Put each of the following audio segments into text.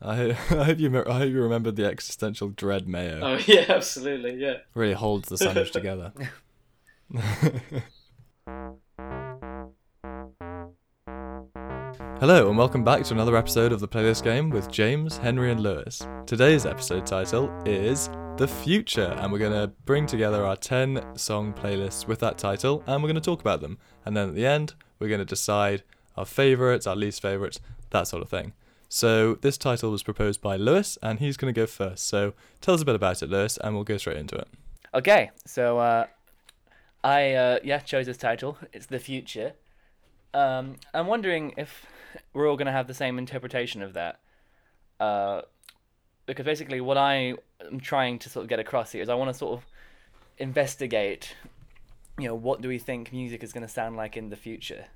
I, I hope you. I hope you remembered the existential dread mayo. Oh yeah, absolutely, yeah. Really holds the sandwich together. Hello, and welcome back to another episode of the Playlist Game with James, Henry, and Lewis. Today's episode title is The Future, and we're going to bring together our 10 song playlists with that title, and we're going to talk about them. And then at the end, we're going to decide our favourites, our least favourites, that sort of thing. So, this title was proposed by Lewis, and he's going to go first. So, tell us a bit about it, Lewis, and we'll go straight into it. Okay, so uh, I uh, yeah chose this title. It's the future. Um, I'm wondering if we're all gonna have the same interpretation of that. Uh, because basically, what I am trying to sort of get across here is I want to sort of investigate. You know, what do we think music is going to sound like in the future?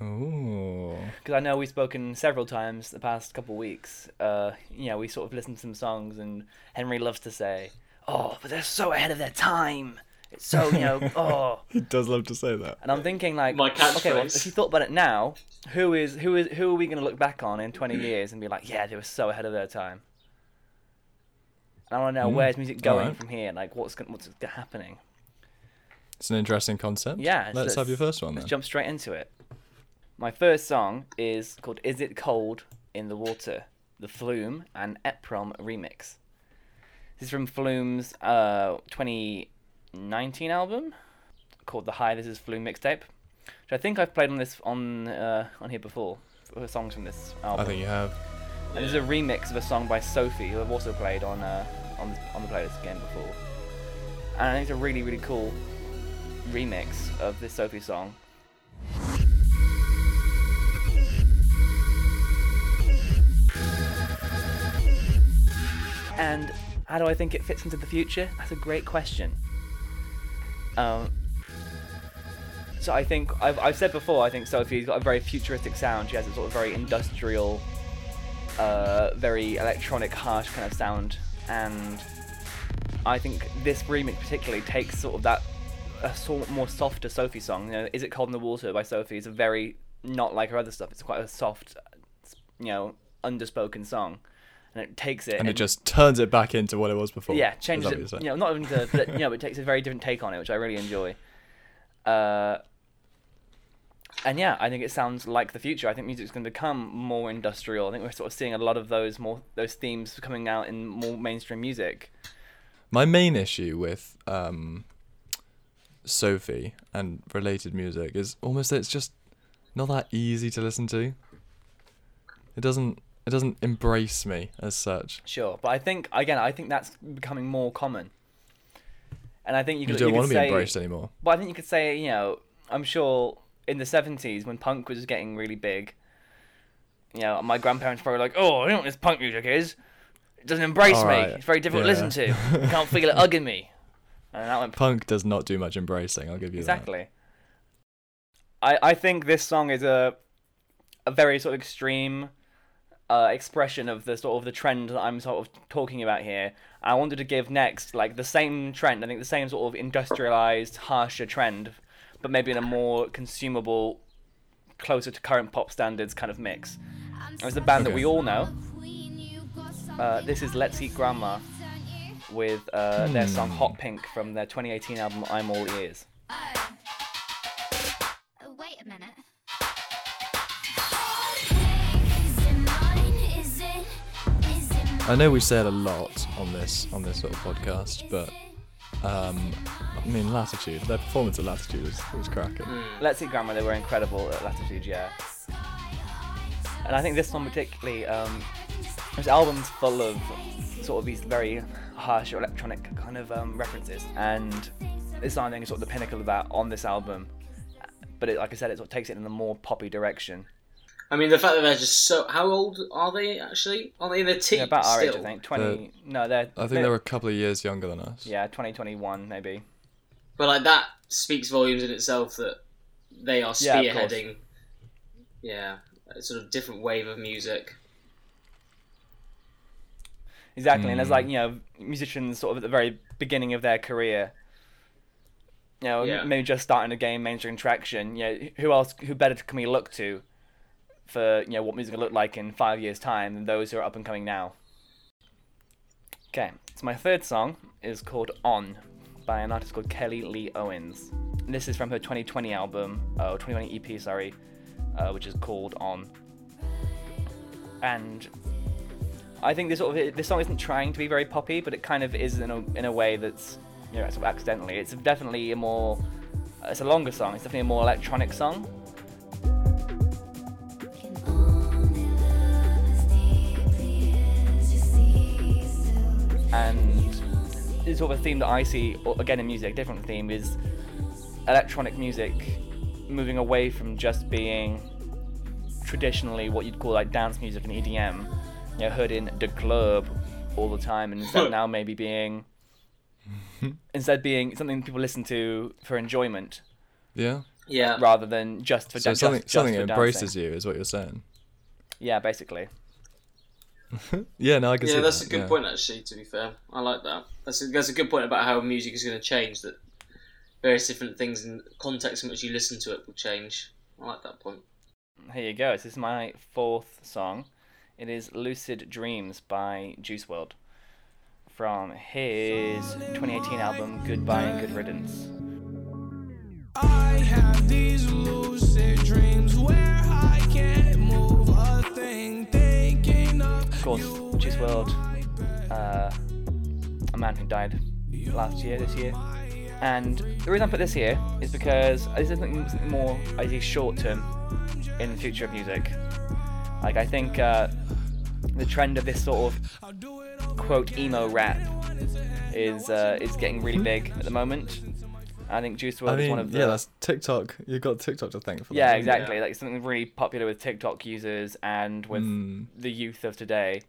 Oh. Because I know we've spoken several times the past couple of weeks. Uh, you know, we sort of listened to some songs, and Henry loves to say, "Oh, but they're so ahead of their time." It's so you know, oh. He does love to say that. And I'm thinking like, My okay, well, if you thought about it now, who is who is who are we going to look back on in 20 years and be like, yeah, they were so ahead of their time. And I want to know Mm, where's music going alright. from here, like what's gon- what's happening. It's an interesting concept. Yeah, Let's so have your first one Let's then. jump straight into it. My first song is called "Is It Cold in the Water," the Flume and Eprom remix. This is from Flume's uh, 2019 album called "The High." This is Flume mixtape, which I think I've played on this on uh, on here before. uh, Songs from this album. I think you have. And there's a remix of a song by Sophie, who I've also played on uh, on on the playlist again before. And I think it's a really really cool remix of this Sophie song. And how do I think it fits into the future? That's a great question. Um, so I think I've, I've said before. I think Sophie's got a very futuristic sound. She has a sort of very industrial, uh, very electronic, harsh kind of sound, and I think this remix particularly takes sort of that a sort more softer Sophie song. You know, "Is It Cold in the Water" by Sophie is a very not like her other stuff. It's quite a soft, you know, underspoken song, and it takes it And it just turns it back into what it was before. yeah, changes it. You know, not even to, but, you know, it takes a very different take on it, which I really enjoy. Uh, and yeah, I think it sounds like the future. I think music's going to become more industrial. I think we're sort of seeing a lot of those more those themes coming out in more mainstream music. My main issue with um, Sophie and related music is almost that it's just not that easy to listen to. It doesn't. It doesn't embrace me as such. Sure, but I think again, I think that's becoming more common. And I think you could, You don't you want could to be say, embraced anymore. But I think you could say, you know, I'm sure in the 70s when punk was getting really big, you know, my grandparents probably like, oh, you know what this punk music is? It doesn't embrace me. It's very difficult to listen to. yeah. You can't feel it hugging me. And that went Punk does not do much embracing. I'll give you exactly. I, I think this song is a a very sort of extreme uh, expression of the sort of the trend that I'm sort of talking about here. I wanted to give next like the same trend. I think the same sort of industrialized, harsher trend, but maybe in a more consumable, closer to current pop standards kind of mix. There's a band that we all know. Uh, this is Let's Eat Grandma with uh, their song Hmm. Hot Pink from their 2018 album I'm All Ears. I know we said a lot on this on this sort of podcast, but um, I mean, Latitude. Their performance at Latitude was was cracking. Let's Eat Grandma, they were incredible at Latitude, yeah. And I think this one particularly, um, this album's full of sort of these very harsh electronic kind of um, references, and this song I think is sort of the pinnacle of that on this album. But it, like I said, it sort of takes it in a more poppy direction. I mean, the fact that they're just so. How old are they actually? Are they in their teens? Yeah, about our age, I think. Twenty. no, they're. I think they were a couple of years younger than us. Yeah, twenty twenty one maybe. But like that speaks volumes in itself that they are Yeah, of course. spearheading. Yeah, a sort of different wave of music. Exactly, and there's Mm. like you know musicians sort of at the very beginning of their career. You know, Yeah. maybe just starting to gain mainstream traction. You know, who else? Who better can we look to for you know what music will look like in five years' time than those who are up and coming now. Okay, so my third song is called On by an artist called Kelly Lee Owens. And this is from her 2020 album, uh, 2020 EP, sorry, uh, which is called On. And I think this sort of this song isn't trying to be very poppy, but it kind of is in a in a way that's you know sort of accidentally. It's definitely a more it's a longer song. It's definitely a more electronic song. It's sort of a theme that I see again in music. Different theme is electronic music moving away from just being traditionally what you'd call like dance music and EDM, you know, heard in the club all the time, and instead now maybe being instead being something people listen to for enjoyment Yeah. Yeah. rather than just for So dan- something just, something just that for embraces dancing. you is what you're saying. Yeah, basically. Yeah, no, I can see Yeah, that's that, a good yeah. point. Actually, to be fair, I like that. That's a, that's a good point about how music is going to change. That various different things and context in which you listen to it will change. I like that point. Here you go. This is my fourth song. It is Lucid Dreams by Juice WRLD from his 2018 album Goodbye and Good Riddance. I have these lucid dreams where I can't move a thing, thinking of course, Juice WRLD, uh, a man who died last year, this year. And the reason I put this here is because this is something more, I think, short term in the future of music. Like, I think uh, the trend of this sort of quote emo rap is uh, is getting really big at the moment. I think Juice WRLD I is one of the yeah, that's TikTok. You've got TikTok to thank for that. yeah, haven't you? exactly. Like something really popular with TikTok users and with Mm. the youth of today.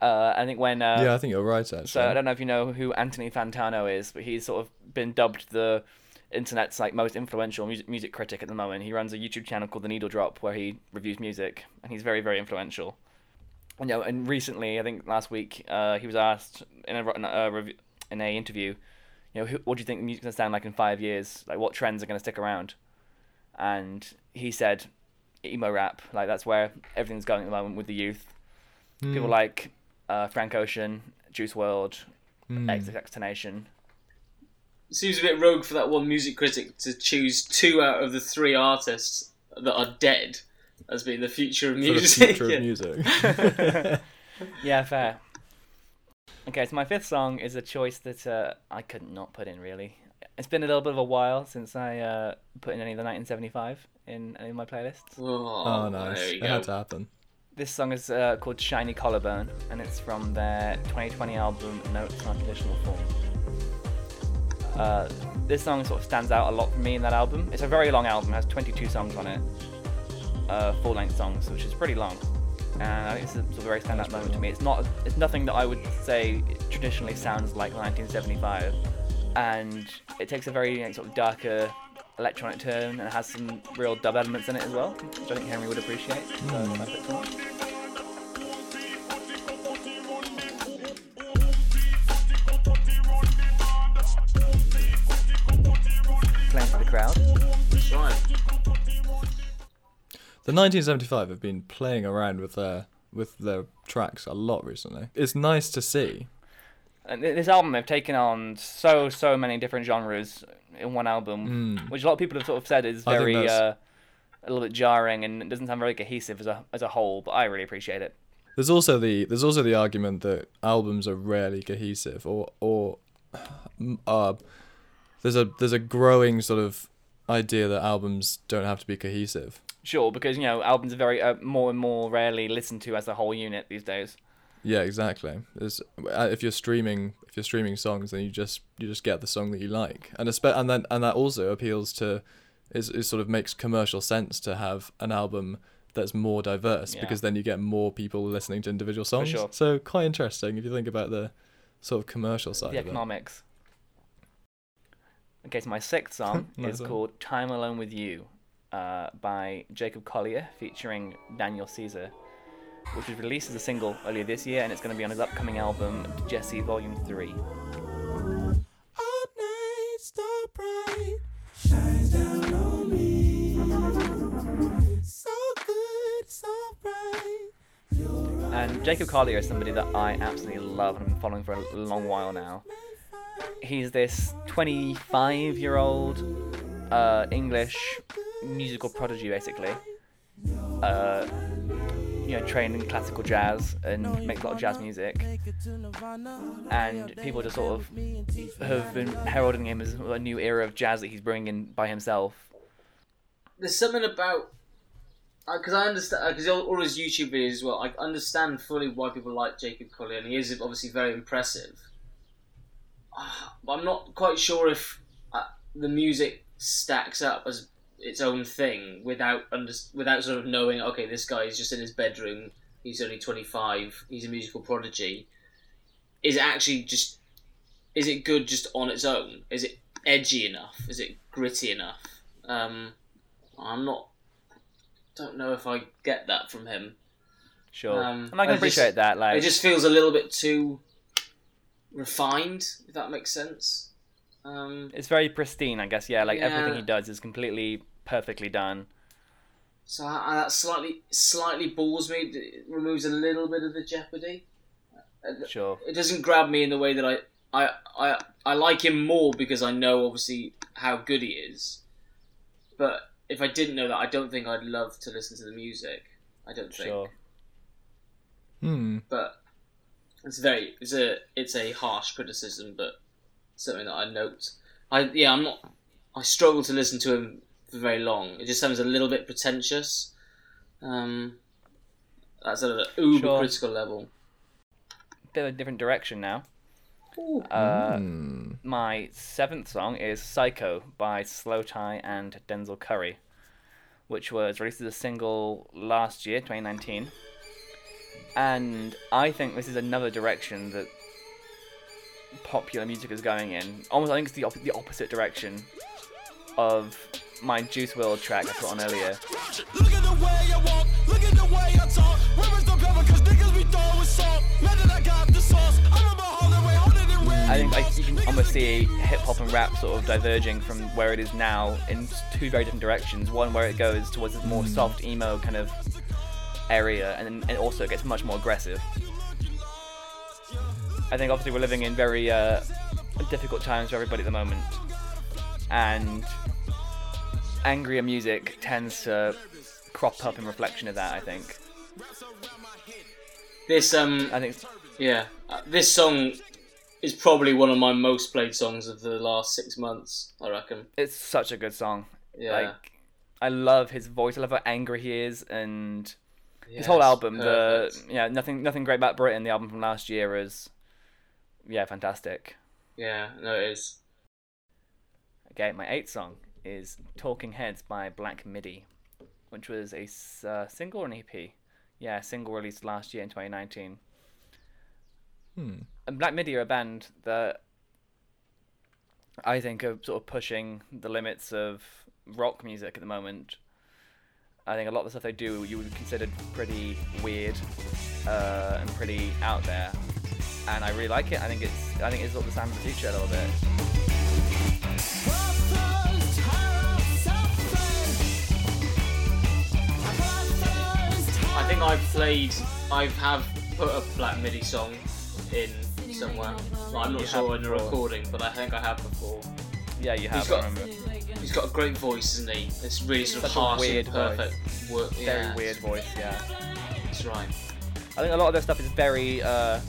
Uh, I think when uh, yeah, I think you're right. Actually, so I don't know if you know who Anthony Fantano is, but he's sort of been dubbed the internet's like most influential music music critic at the moment. He runs a YouTube channel called The Needle Drop where he reviews music, and he's very very influential. And, you know, and recently, I think last week, uh, he was asked in a in a, review, in a interview, you know, who, what do you think the music's gonna sound like in five years? Like, what trends are gonna stick around? And he said, emo rap. Like that's where everything's going at the moment with the youth. Hmm. People like uh, Frank Ocean, Juice WRLD, Mm. XXXTentacion. It seems a bit rogue for that one music critic to choose two out of the three artists that are dead as being the future of for the music. future of music. Yeah, fair. Okay, so my fifth song is a choice that uh, I could not put in really. It's been a little bit of a while since I uh, put in any of the 1975 in any of my playlists. Oh, oh, nice. There It had to happen. This song is uh, called Shiny Collarbone, and it's from their 2020 album Notes on Traditional Form. Uh, this song sort of stands out a lot for me in that album. It's a very long album, it has 22 songs on it, uh, full-length songs, which is pretty long. And I think it's a, sort of very standout moment to me. It's not, it's nothing that I would say traditionally sounds like 1975, and it takes a very like, sort of darker electronic turn and has some real dub elements in it as well, which I think Henry would appreciate. So picked one. Playing for the crowd. Right. The 1975 have been playing around with their with their tracks a lot recently. It's nice to see. And this album, they've taken on so so many different genres in one album, Mm. which a lot of people have sort of said is very uh, a little bit jarring and it doesn't sound very cohesive as a as a whole. But I really appreciate it. There's also the there's also the argument that albums are rarely cohesive or or uh there's a there's a growing sort of idea that albums don't have to be cohesive. Sure, because you know albums are very uh, more and more rarely listened to as a whole unit these days. Yeah, exactly. There's, uh, if you're streaming if you're streaming songs then you just you just get the song that you like. And espe- and then and that also appeals to is, is sort of makes commercial sense to have an album that's more diverse Yeah. because then you get more people listening to individual songs. sure. So quite interesting if you think about the sort of commercial side the of it. economics. Okay, so my sixth song Nice is called "Time Alone with You" Uh, by Jacob Collier featuring Daniel Caesar, which was released as a single earlier this year and it's going to be on his upcoming album Djesse Volume 3. And Jacob Collier is somebody that I absolutely love and I've been following for a long while now. He's this 25 year old uh, English musical prodigy, basically. Uh, you know, trained in classical jazz and makes a lot of jazz music. And people just sort of have been heralding him as a new era of jazz that he's bringing in by himself. There's something about because I understand because all, all his YouTube videos as well. I understand fully why people like Jacob Collier, and he is obviously very impressive. Ah, But I'm not quite sure if uh, the music stacks up as its own thing without under, without sort of knowing. Okay, this guy is just in his bedroom. He's only 25. He's a musical prodigy. Is it actually just? Is it good just on its own? Is it edgy enough? Is it gritty enough? Um, I'm not. Don't know if I get that from him. Sure. Um, and I can I just- appreciate that. Like, It just feels a little bit too refined, if that makes sense. Um, it's very pristine, I guess. Yeah, like everything he does is completely perfectly done. so I, I- that slightly slightly bores me. It removes a little bit of the jeopardy. Sure. It doesn't grab me in the way that I I I, I like him more because I know obviously how good he is. But if I didn't know that, I don't think I'd love to listen to the music. I don't think. Sure. Hmm. but it's very it's a it's a harsh criticism, but something that I note. I yeah, I'm not. I struggle to listen to him for very long. It just sounds a little bit pretentious. Um, that's at an uber Sure. critical level. Bit of a different direction now. Uh, Hmm. my seventh song is Psycho by Slowthai and Denzel Curry, which was released as a single last year, 2019. And I think this is another direction that popular music is going in. Almost, I think it's the, op- the opposite direction of my Juice WRLD track I put on earlier. Look at the way I walk, look at the way I talk. Where is the pepper? Cause niggas be throwing salt. That I got the sauce, I'm about holding way harder than red. I think like, you can almost see hip hop and rap sort of diverging from where it is now in two very different directions. One where it goes towards this more soft emo kind of area, and then it also gets much more aggressive. I think obviously we're living in very uh, difficult times for everybody at the moment, and angrier music tends to crop up in reflection of that. I think. This um I think yeah, uh, this song is probably one of my most played songs of the last six months. I reckon. it's such a good song. Yeah, Like, I love his voice. I love how angry he is, and yeah, his whole album, the yeah, nothing, nothing great about Britain. The album from last year is, yeah, fantastic. yeah, no, it is. Okay, my eighth song is "Talking Heads" by Black Midi, which was a uh, single or an EP. Yeah, single released last year in 2019. Hmm. And Black Midi are a band that I think are sort of pushing the limits of rock music at the moment. I think a lot of the stuff they do you would consider pretty weird uh, and pretty out there, and I really like it. I think it's I think it's of the sound of the future a little bit. I think I've played. I have put a Black MIDI song in somewhere. Like, I'm not You sure in a recording, but I think I have before. Yeah, you have. He's got- remember. He's got a great voice, isn't he? It's really sort of Such a harsh weird and perfect. Work. Very weird voice. Yeah. That's right. I think a lot of their stuff is very, uh,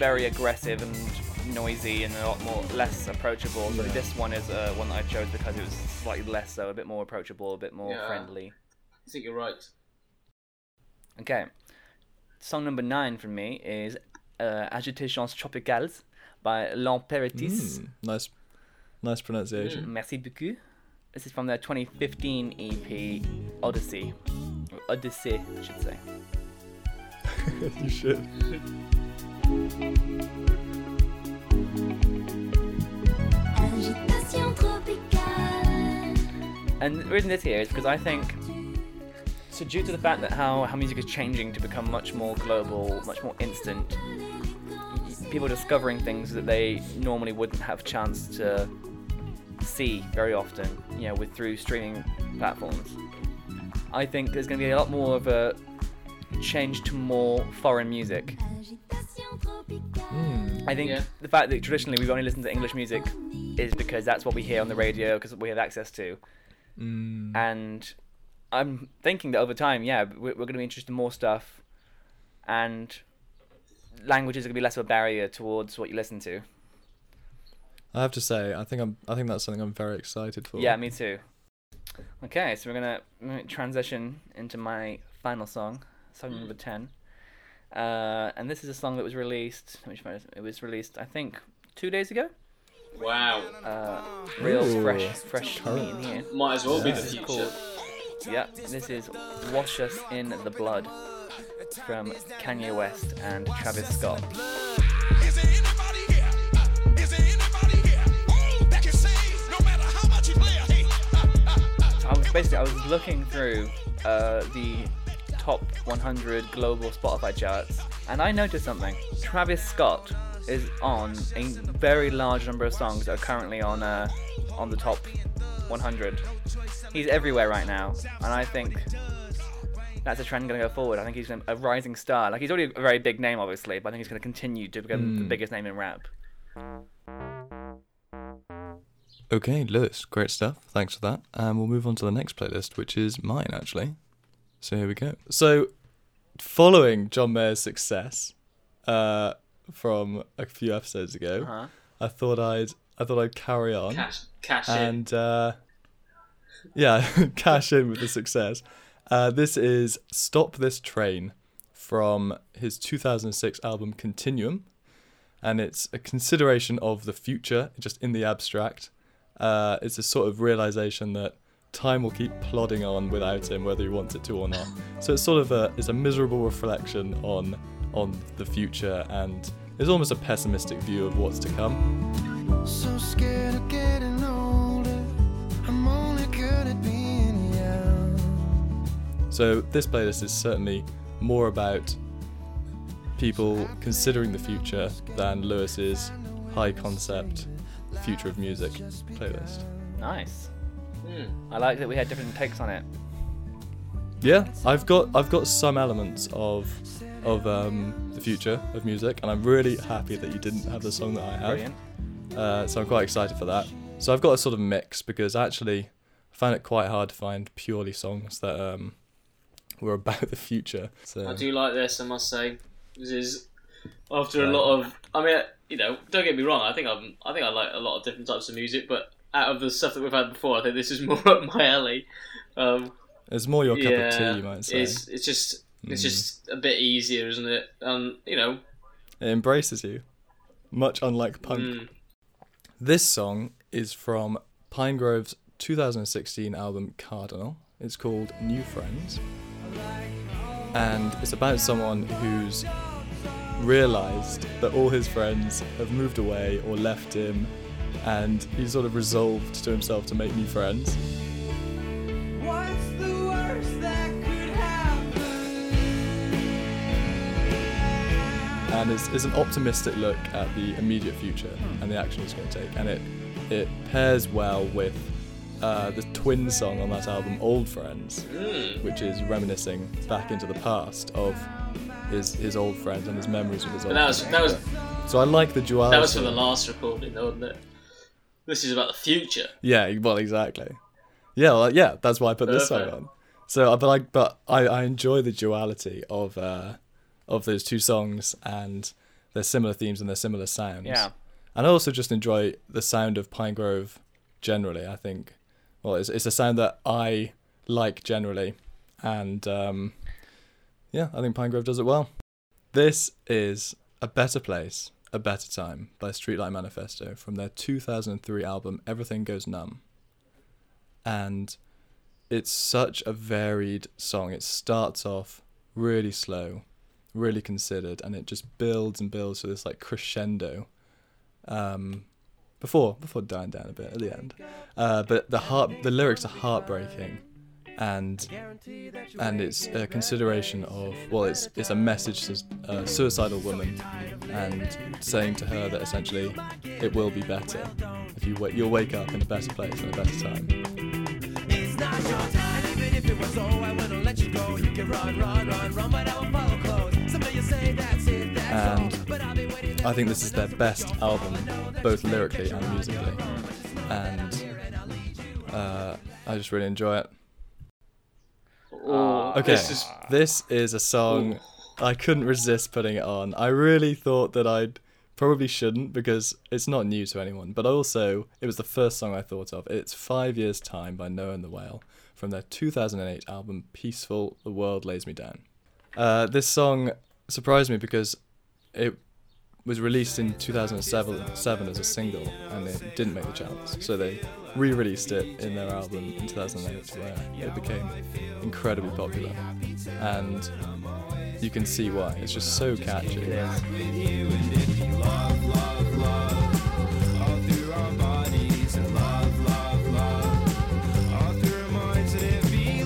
very aggressive and noisy and a lot more less approachable. So this one is uh, one that I chose because it was slightly less so, a bit more approachable, a bit more Yeah. friendly. I think you're right. Okay, song number nine from me is uh, Agitations Tropicales by L'Imperatrice. Hmm. Nice, nice pronunciation. Merci beaucoup. This is from their 2015 EP Odyssey. Odyssey, I should say. you should. And the reason this here is because I think, so due to the fact that how, how music is changing to become much more global, much more instant, people are discovering things that they normally wouldn't have a chance to see very often, you know, with through streaming platforms. I think there's going to be a lot more of a change to more foreign music. I think Yeah. the fact that traditionally we've only listened to English music is because that's what we hear on the radio because we have access to. Mm. And I'm thinking that over time, yeah, we're, we're going to be interested in more stuff, and languages are going to be less of a barrier towards what you listen to. I have to say, I think I'm. I think that's something I'm very excited for. Yeah, me too. Okay, so we're gonna we're gonna transition into my final song, song number ten, uh, and this is a song that was released. let me just find it. It was released, I think, two days ago. Wow. Uh, real Ooh, fresh, fresh current. meat in here. Might as well be Yeah. the This is future. called. Yeah, this is "Wash Us in the Blood" from Kanye West and Travis Scott. Is there anybody here? Is there anybody here? That can sing no matter how much you play a hey. I was basically I was looking through uh, the top 100 global Spotify charts, and I noticed something. Travis Scott is on a very large number of songs that are currently on uh, on the top 100. He's everywhere right now, and I think that's a trend going to go forward. I think he's gonna, a rising star. Like he's already a very big name, obviously, but I think he's going to continue to become the Mm. biggest name in rap. Okay, Lewis, great stuff. Thanks for that. And we'll move on to the next playlist, which is mine actually. So here we go. So, following John Mayer's success uh, from a few episodes ago, Uh-huh. I thought I'd I thought I'd carry on Cash, cash in. and uh, yeah, cash in with the success. Uh, this is "Stop This Train" from his 2006 album Continuum, and it's a consideration of the future, just in the abstract. Uh, it's a sort of realization that time will keep plodding on without him, whether he wants it to or not. So it's sort of a it's a miserable reflection on on the future, and it's almost a pessimistic view of what's to come. So scared of getting older. I'm only good at being young. So this playlist is certainly more about people considering the future than Lewis's high concept future of music playlist. Nice. Hmm. I like that we had different takes on it. Yeah, I've got I've got some elements of of um, the future of music, and I'm really happy that you didn't have the song that I have. Brilliant. Uh, so I'm quite excited for that. So I've got a sort of mix because actually I found it quite hard to find purely songs that um, were about the future. So I do like this, I must say. This is after a lot of. I mean, you know, don't get me wrong. I think I'm. I think I like a lot of different types of music, but out of the stuff that we've had before, I think this is more up my alley. Um, it's more your cup yeah, of tea, you might say. it's it's just it's Mm. just a bit easier, isn't it? Um, you know, It embraces you, much unlike punk. mm, This song is from Pinegrove's 2016 album Cardinal. It's called New Friends. And it's about someone who's realized that all his friends have moved away or left him, and he sort of resolved to himself to make new friends. What's the worst that could happen? and it's, it's an optimistic look at the immediate future and the action it's going to take and it it pairs well with uh, the twin song on that album old friends mm. which is reminiscing back into the past of his his old friends and his memories with his But old that was friends. that was so i like the duality that was for the last recording, though, wasn't it? This is about the future. yeah well exactly yeah well, yeah that's why i put this song on so uh, but like but i i enjoy the duality of uh of those two songs and their similar themes and their similar sounds Yeah. And I also just enjoy the sound of Pinegrove generally. I think, well, it's, it's a sound that I like generally. And um, yeah, I think Pinegrove does it well. This is A Better Place, A Better Time by Streetlight Manifesto from their 2003 album Everything Goes Numb. And it's such a varied song. It starts off really slow, really considered, and it just builds and builds to this like crescendo um, before before dying down a bit at the end. Uh, but the heart, the lyrics are heartbreaking, and and it's a consideration of well, it's it's a message to a suicidal woman and saying to her that essentially it will be better if you wait, you'll wake up in a better place and a better time. And I think this is their best album, both lyrically and musically. And uh, I just really enjoy it. Oh, Okay, This is, this is a song I couldn't resist putting it on. I really thought that I'd probably shouldn't because it's not new to anyone, but also it was the first song I thought of. It's Five Years Time by Noah and the Whale from their 2008 album Peaceful, The World Lays Me Down. Uh, this song surprised me because it was released in 2007 as a single and it didn't make the charts. So they re released it in their album in 2008 where it became incredibly popular. And you can see why. It's just so catchy.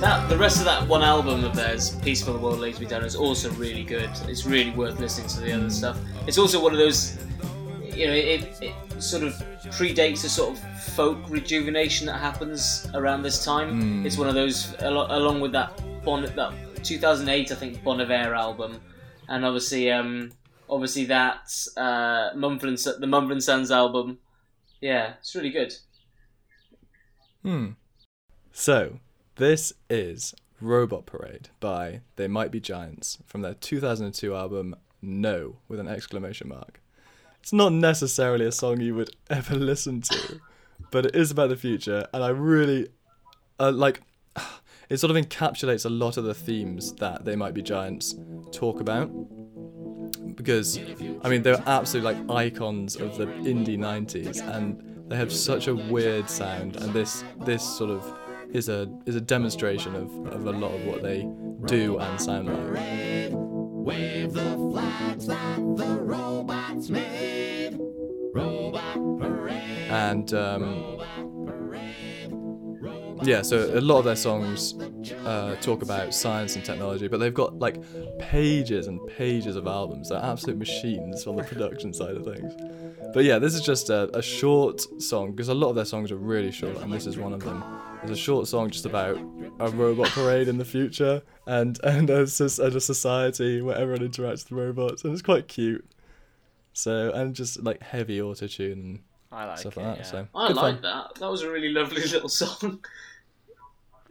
That the rest of that one album of theirs, "Peaceful the World Lays Me Down," is also really good. It's really worth listening to the other stuff. It's also one of those, you know, it, it sort of predates the sort of folk rejuvenation that happens around this time. It's one of those, alo- along with that Bon that 2008, I think, Bon Iver album, and obviously, um, obviously that uh, Mumford and Son- the Mumford and Sons album. Yeah, it's really good. Hmm. So, this is Robot Parade by They Might Be Giants from their 2002 album No with an exclamation mark. It's not necessarily a song you would ever listen to, but it is about the future, and I really uh, like. It sort of encapsulates a lot of the themes that They Might Be Giants talk about. Because, I mean, they're absolutely like icons of the indie 90s, and they have such a weird sound, and this this sort of is a is a demonstration of, of a lot of what they do and sound like. Wave the flags that the robots made. Robot parade. and um, yeah, so a lot of their songs uh, talk about science and technology, but they've got like pages and pages of albums. They're absolute machines on the production side of things. But yeah, this is just a, a short song because a lot of their songs are really short, and this is one of them. It's a short song just about a robot parade in the future and and a, soc- and a society where everyone interacts with robots, and it's quite cute. So and just like heavy auto tune I and like stuff it. like that. yeah. So I like fun. that. That was a really lovely little song.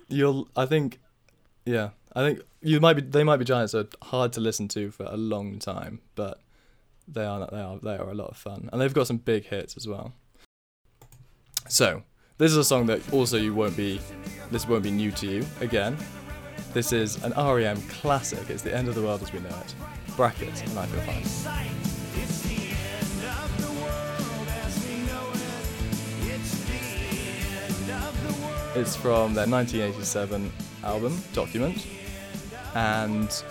You'll, I think, yeah, I think you might be. They might be giants are hard to listen to for a long time, but they are. They are. They are a lot of fun, and they've got some big hits as well. So this is a song that also you won't be. This won't be new to you again. This is an REM classic. It's the end of the world as we know it. Bracket, and I feel fine. It's from their 1987 album, Document, and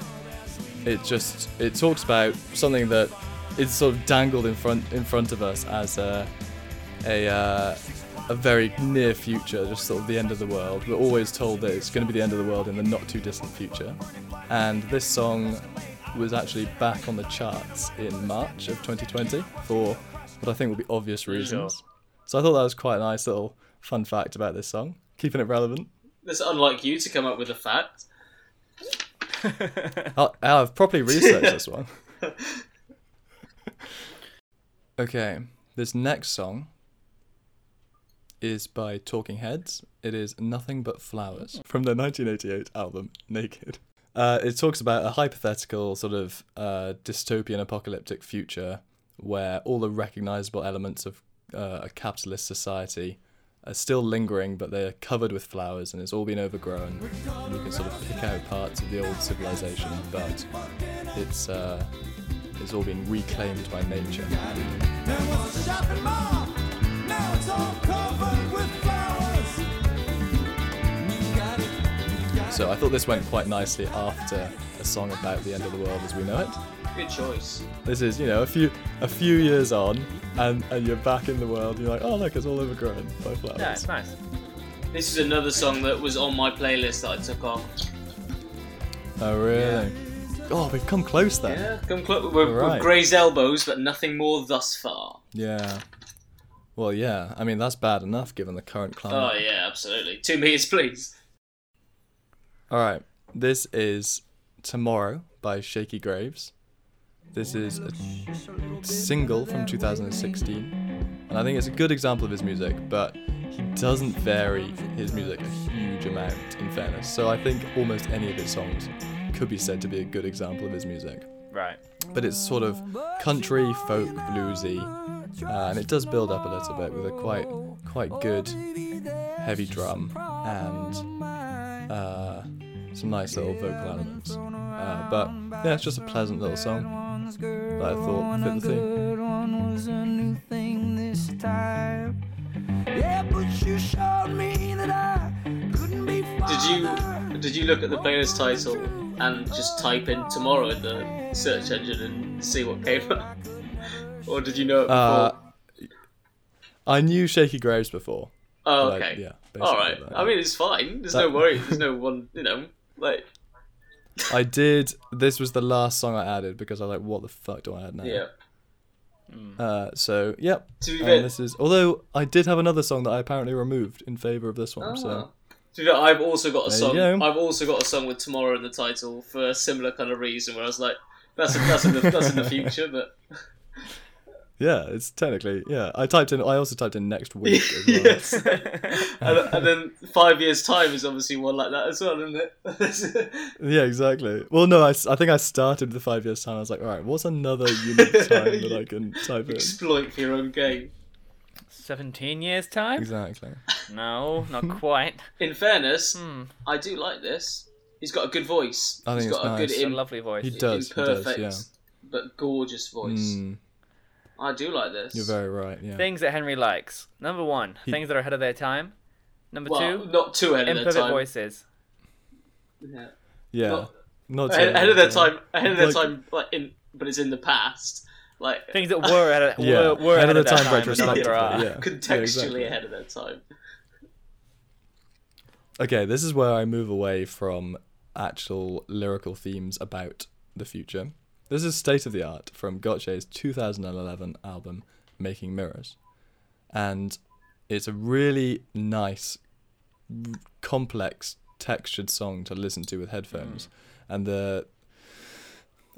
it just it talks about something that is sort of dangled in front in front of us as a a uh, a very near future, just sort of the end of the world. We're always told that it's going to be the end of the world in the not too distant future, and this song was actually back on the charts in March of 2020 for what I think will be obvious reasons. So I thought that was quite a nice little fun fact about this song, keeping it relevant. It's unlike you to come up with a fact. I'll, I've properly researched this one. okay, this next song is by Talking Heads. It is Nothing But Flowers from their 1988 album Naked. Uh, it talks about a hypothetical sort of uh, dystopian apocalyptic future where all the recognizable elements of uh, a capitalist society are still lingering, but they're covered with flowers and it's all been overgrown. And you can sort of pick out parts of the old civilization, but it's uh, it's all been reclaimed by nature. So I thought this went quite nicely after a song about the end of the world as we know it. Good choice. This is, you know, a few a few years on, and and you're back in the world. You're like, oh look, it's all overgrown by flowers. Yeah, it's nice. This is another song that was on my playlist that I took off. Oh really? Oh, we've come close then. Yeah, come close. We're, we're grazed elbows, but nothing more thus far. Yeah. Well, yeah. I mean, that's bad enough given the current climate. Oh yeah, absolutely. Two meters, please. All right. This is Tomorrow by Shakey Graves. This is a single from 2016, and I think it's a good example of his music, but he doesn't vary his music a huge amount, in fairness. So I think almost any of his songs could be said to be a good example of his music. Right. But it's sort of country, folk, bluesy, and it does build up a little bit with a quite quite good heavy drum and uh, some nice little vocal elements. Uh, but yeah, it's just a pleasant little song that I thought fit the theme. Did you did you look at the playlist title and just type in tomorrow in the search engine and see what came up? Or did you know it before? Uh, I knew Shakey Graves before. oh, but I- okay. yeah. All right. basically right. that. I mean, it's fine. There's That- no worry. There's no one. You know, like I did. This was the last song I added because I was like, what the fuck do I add now? yeah. Uh, so yep. To be fair, this is although I did have another song that I apparently removed in favor of this one. Oh. So To be fair, I've also got a There song. you go. I've also got a song with tomorrow in the title for a similar kind of reason. Where I was like, that's that's in the that's in the future, but yeah, it's technically yeah. I typed in. I also typed in next week as well. yes. and, and then five years time is obviously one like that as well, isn't it? Yeah, exactly. Well, no, I, I think I started the five years time. I was like, all right, what's another unique time that I can type in? Exploit for your own game. 17 years time? Exactly. No, not quite. In fairness, Hmm. I do like this. He's got a good voice. I think He's it's got a nice. good It's a lovely voice. He does. He does. Yeah. but gorgeous voice. Mm, I do like this. you're very right. Yeah. Things that Henry likes. Number one, He- things that are ahead of their time. Number well, two, not too ahead of their imperfect time. voices. Yeah. yeah. not- Not Ahead, ahead of their time. Ahead of their Like- time. Like in, but it's in the past. Like Things that were ahead of, Yeah. were, were ahead of the their time, time, but no longer retrospectively. Yeah. contextually Yeah, exactly. ahead of their time. Okay, this is where I move away from actual lyrical themes about the future. This is State of the Art from Gotye's 2011 album Making Mirrors. And it's a really nice, r- complex, textured song to listen to with headphones. And the.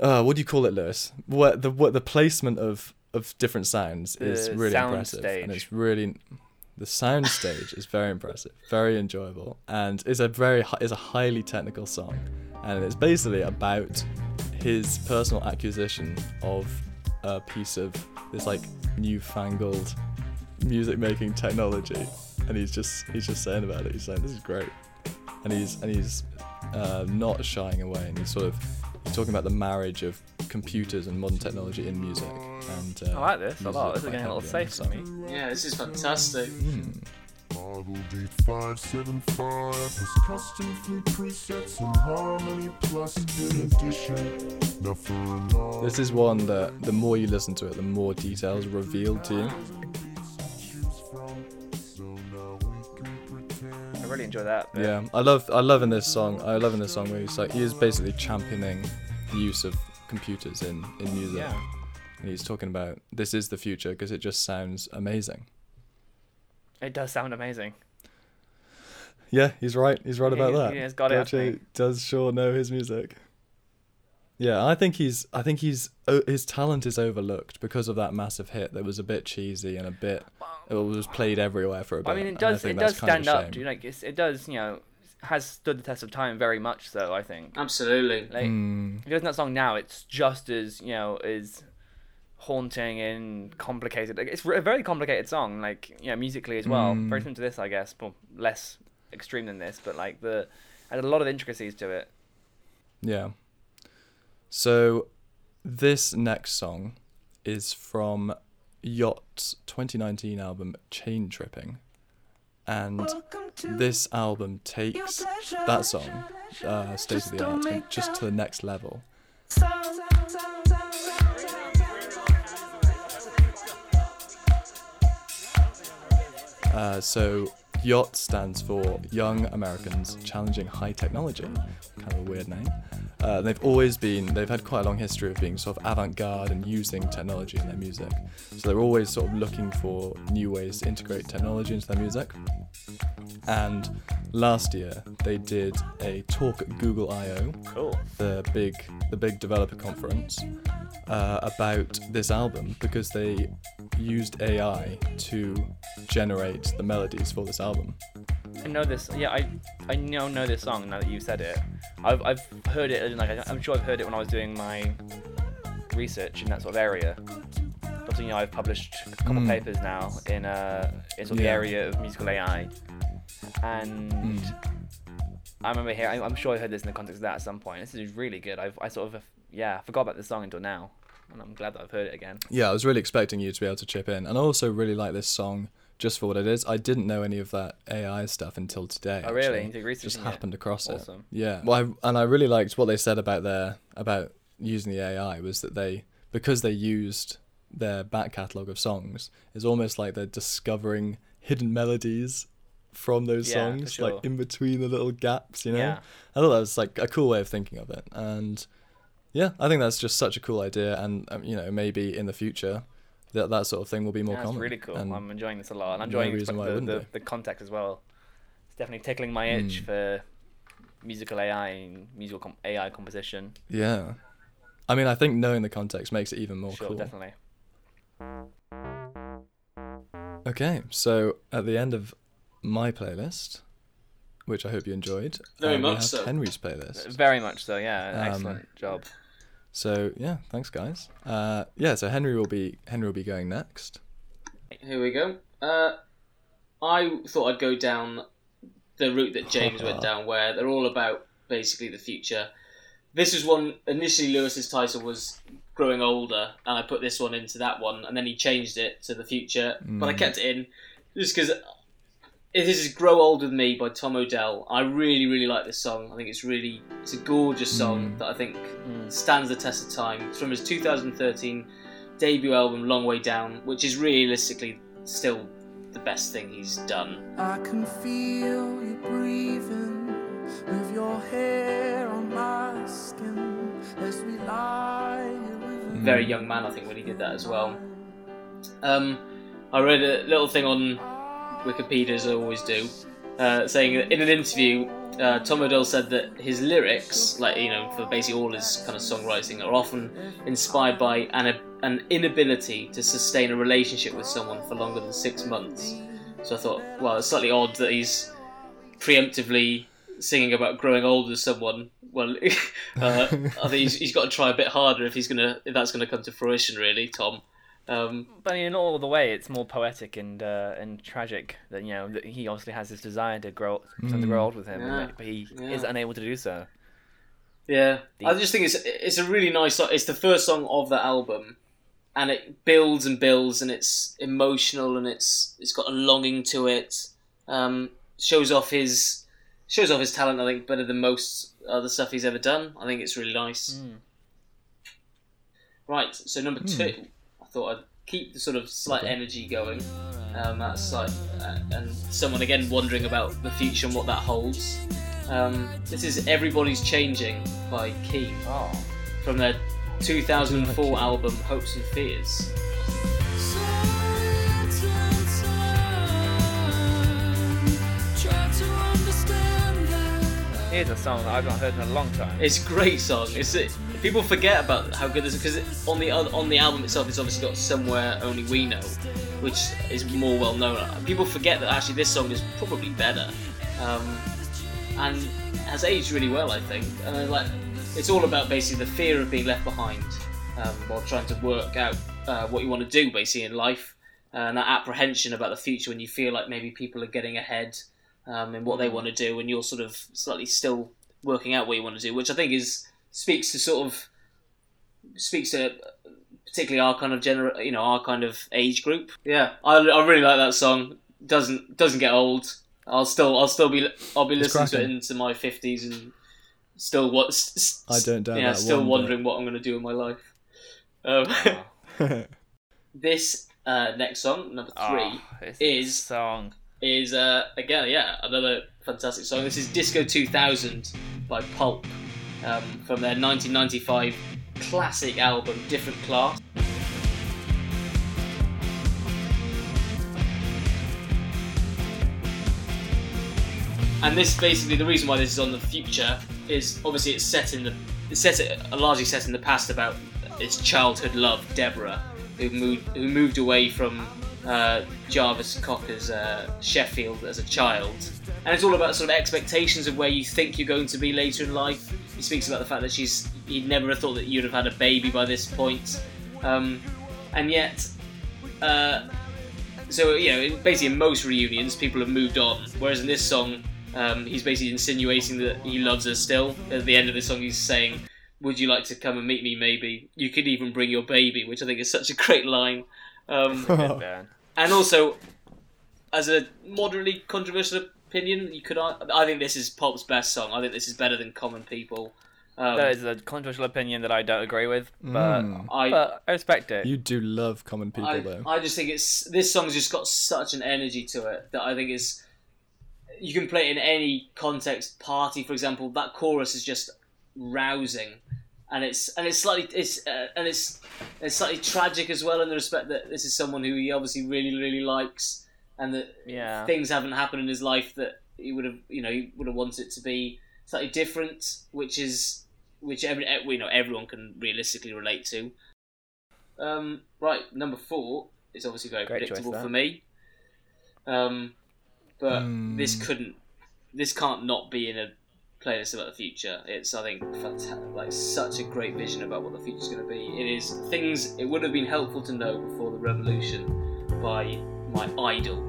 Uh, what do you call it, Lewis? What the what the placement of of different sounds is The really sound impressive, and it's really the sound stage is very impressive, very enjoyable, and is a very is a highly technical song, and it's basically about his personal acquisition of a piece of this like newfangled music making technology, and he's just he's just saying about it. He's saying this is great, and he's and he's uh, not shying away, and he's sort of he's talking about the marriage of computers and modern technology in music. And uh, I like this a lot. This is getting a little heavily in safe for me. Yeah, this is fantastic. Model date 575 has custom flute presets and harmony plus in addition. Now for This is one that the more you listen to it, the more details revealed to you. I really enjoy that. bit. Yeah, I love I love in this song. I love in this song where he's like he is basically championing the use of computers in in music, Yeah. and he's talking about this is the future because it just sounds amazing. It does sound amazing. Yeah, he's right. He's right He- about that. he has got it, hasn't Gotye he? does sure know his music. Yeah, I think he's. I think he's. Oh, his talent is overlooked because of that massive hit that was a bit cheesy and a bit. It was played everywhere for a bit. I mean, it does. It does stand a up. shame. To, like, it's, it does. You know, has stood the test of time very much. So I think. Absolutely. Like, Mm, if you listen to that song now, it's just as you know as haunting and complicated. Like, it's a very complicated song. Like, you know, musically as well. Mm. Very similar to this, I guess, but less extreme than this. But like the, had a lot of intricacies to it. Yeah. So, this next song is from Yacht's 2019 album Chain Tripping. And this album takes that song, uh, State of the Art, just to the next level. Uh, so, Yacht stands for Young Americans Challenging High Technology. Kind of a weird name. Uh, they've always been, they've had quite a long history of being sort of avant garde and using technology in their music. So they're always sort of looking for new ways to integrate technology into their music. And last year they did a talk at Google I/O, Cool. the big the big developer conference, uh, about this album because they used AI to generate the melodies for this album. I know this. Yeah, I I now know this song now that you said it. I've I've heard it. and, Like I'm sure I've heard it when I was doing my research in that sort of area. But you know, I've published a couple Mm. papers now in uh in sort of the area of musical AI, and Mm. I remember hearing. I'm sure I heard this in the context of that at some point. This is really good. I've I sort of yeah forgot about this song until now, and I'm glad that I've heard it again. Yeah, I was really expecting you to be able to chip in, and I also really like this song just for what it is. I didn't know any of that AI stuff until today. Oh, really? actually. You did research Just on it? happened across Awesome. it. Yeah. Well, I, and I really liked what they said about their about using the AI was that they because they used their back catalogue of songs, it's almost like they're discovering hidden melodies from those Yeah, songs, sure. like in between the little gaps. You know, Yeah. I thought that was like a cool way of thinking of it, and yeah, I think that's just such a cool idea, and um, you know maybe in the future that that sort of thing will be more Yeah, it's common. really cool. and- I'm enjoying this a lot, and I'm no enjoying reason why the, the, the context as well. It's definitely tickling my itch Mm. for musical AI and musical com- AI composition. yeah, I mean, I think knowing the context makes it even more sure, cool. definitely. Okay, so at the end of my playlist, which I hope you enjoyed, Very we much have so. Henry's playlist. Very much so. Yeah, Um, excellent job. So yeah, thanks guys. Uh, yeah, so Henry will be Henry will be going next. Here we go. Uh, I thought I'd go down the route that James went down, where they're all about basically the future. This was one initially. Lewis's title was "Growing Older," and I put this one into that one, and then he changed it to the future, but I Mm. kept it in just because. This is "Grow Old with Me" by Tom Odell. I really, really like this song. I think it's really, it's a gorgeous song Mm. that I think Mm. stands the test of time. It's from his 2013 debut album, Long Way Down, which is realistically still the best thing he's done. I can feel you breathing with your hair on my skin as we lie Mm. Very young man, I think, when he did that as well. Um, I read a little thing on Wikipedia, as I always do, uh, saying that in an interview, uh, Tom Odell said that his lyrics, like you know, for basically all his kind of songwriting, are often inspired by an an inability to sustain a relationship with someone for longer than six months. So I thought, well, it's slightly odd that he's preemptively singing about growing old with someone. Well, uh, I think he's, he's got to try a bit harder if he's gonna if that's gonna come to fruition, really, Tom. Um, But in all the way, it's more poetic and uh, and tragic that you know that he obviously has this desire to grow to Mm. grow old with him, Yeah. and- but he Yeah. is unable to do so. Yeah, The- I just think it's it's a really nice. song. It's the first song of the album, and it builds and builds, and it's emotional, and it's it's got a longing to it. Um, shows off his shows off his talent. I think better than most other stuff he's ever done. I think it's really nice. Mm. Right, so number Hmm. two, I thought I'd keep the sort of slight Okay. energy going. Um, that's like, uh, and someone again wondering about the future and what that holds. Um, this is "Everybody's Changing" by Key Oh, from their 2004 album "Hopes and Fears." here's a song that I've not heard in a long time. It's a great song. It's it, people forget about how good this is because on the on the album itself, it's obviously got "Somewhere Only We Know," which is more well known. People forget that actually this song is probably better, um, and has aged really well, I think. And then, like, it's all about basically the fear of being left behind um, while trying to work out uh, what you want to do, basically in life, and that apprehension about the future when you feel like maybe people are getting ahead um, in what they want to do, and you're sort of slightly still working out what you want to do, which I think is speaks to sort of speaks to particularly our kind of gener- you know, our kind of age group. Yeah, I, I really like that song. doesn't doesn't get old. I'll still I'll still be I'll be It's listening to it into my fifties and still what I don't doubt yeah that still one bit. wondering what I'm going to do in my life. Um, this uh, next song number three Oh, is- song. is uh, again, yeah, another fantastic song. This is Disco 2000 by Pulp um, from their 1995 classic album, Different Class. and this basically the reason why this is on the future is obviously it's set in the it's set uh, largely set in the past about its childhood love Deborah who moved who moved away from uh, Jarvis Cocker's uh, Sheffield as a child and it's all about sort of expectations of where you think you're going to be later in life he speaks about the fact that she's he'd never have thought that you'd have had a baby by this point um, and yet uh, so you know, basically in most reunions, people have moved on. Whereas in this song, um, he's basically insinuating that he loves her still. At the end of the song, he's saying, "Would you like to come and meet me? Maybe you could even bring your baby," which I think is such a great line. Um, and also, as a moderately controversial opinion, you could ar- I think this is Pulp's best song. I think this is better than Common People. Um, That is a controversial opinion that I don't agree with, but, Mm. I, but I respect it. You do love common people, I, though. I just think it's this song's just got such an energy to it that I think is you can play it in any context. Party, for example, that chorus is just rousing, and it's and it's slightly it's uh, and it's it's slightly tragic as well in the respect that this is someone who he obviously really really likes, and that Yeah. things haven't happened in his life that he would have you know he would have wanted it to be slightly different, which is which every you know everyone can realistically relate to. Um, right, number four is obviously very Great predictable that. for me. Um, but Hmm. this couldn't, this can't not be in a playlist about the future. It's I think fantastic, like such a great vision about what the future's going to be. It is things it would have been helpful to know before the revolution by my idol,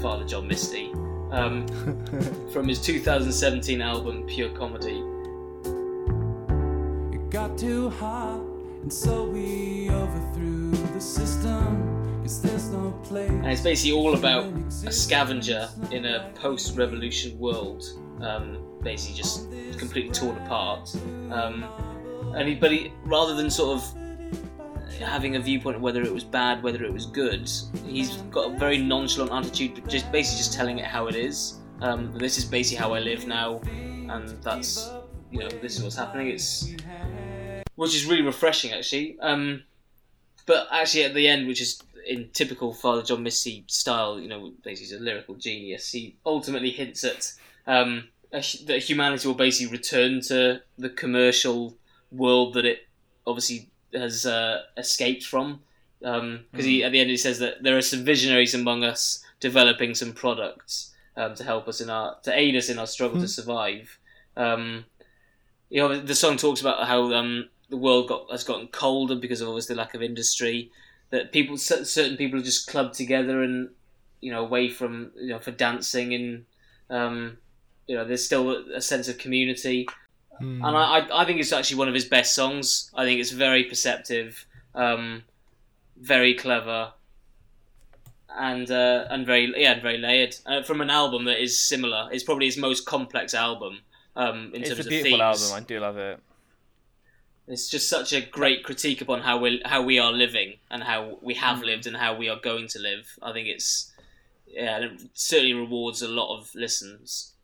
Father John Misty, um, from his 2017 album Pure Comedy. It got too hot, and so we overthrew the system. There's no place. And it's basically all about a scavenger in a post-revolution world, um, basically just completely torn apart. Um, and he, but he, rather than sort of having a viewpoint of whether it was bad, whether it was good, he's got a very nonchalant attitude, just basically just telling it how it is. Um, this is basically how I live now, and that's you know this is what's happening. It's which is really refreshing actually. Um, but actually at the end, which is in typical Father John Misty style, you know, basically he's a lyrical genius. He ultimately hints at um, that humanity will basically return to the commercial world that it obviously has uh, escaped from. Because he at the end he says that there are some visionaries among us developing some products um, to help us in our to aid us in our struggle to survive. Um, you know, the song talks about how um, the world got has gotten colder because of obviously the lack of industry. That people, certain people, are just clubbed together and you know away from you know for dancing and um, you know there's still a sense of community. Hmm. And I, I, I think it's actually one of his best songs. I think it's very perceptive, um, very clever, and uh, and very yeah, and very layered. Uh, from an album that is similar, it's probably his most complex album um, in It's terms a of beautiful album. I do love it. It's just such a great critique upon how we how we are living and how we have Mm. lived and how we are going to live. I think it's yeah, it certainly rewards a lot of listens.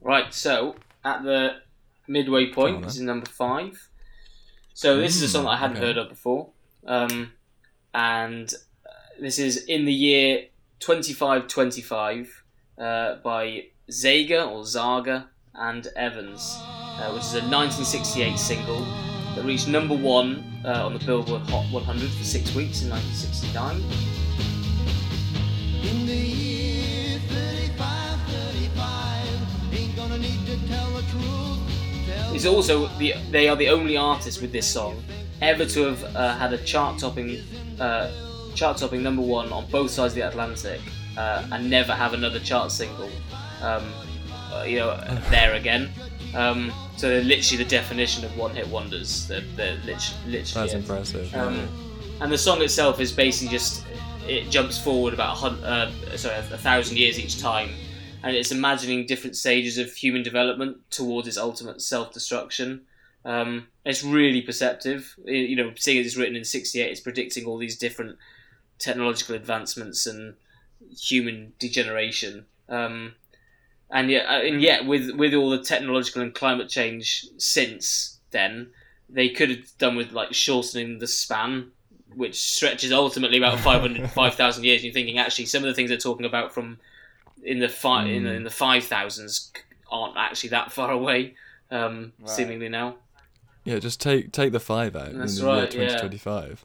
Right, so at the midway point, this is number five. So this is a song that I hadn't okay. heard of before, um, and uh, this is in the year twenty five twenty five uh, by Zager or Zager and Evans, uh, which is a 1968 single that reached number one uh, on the Billboard Hot 100 for six weeks in 1969. In It's also the they are the only artist with this song ever to have uh, had a chart-topping uh, chart-topping number one on both sides of the Atlantic uh, and never have another chart single. Um, uh, you know, there again. Um, so they're literally the definition of one-hit wonders. They're, they're lit- literally. That's it. impressive. Um, and the song itself is basically just it jumps forward about a hun- uh, sorry a thousand years each time, and it's imagining different stages of human development towards its ultimate self-destruction. Um, it's really perceptive. I- You know, seeing as it's written in '68, it's predicting all these different technological advancements and human degeneration. Um, and yet, uh, and yet, with with all the technological and climate change since then, they could have done with like shortening the span, which stretches ultimately about 500, 5,000 years. And you're thinking actually some of the things they're talking about from in the fi- in, Hmm. the, in the five thousands aren't actually that far away, um, Right. seemingly now. Yeah, just take take the five out That's in the right, yeah. year 2025.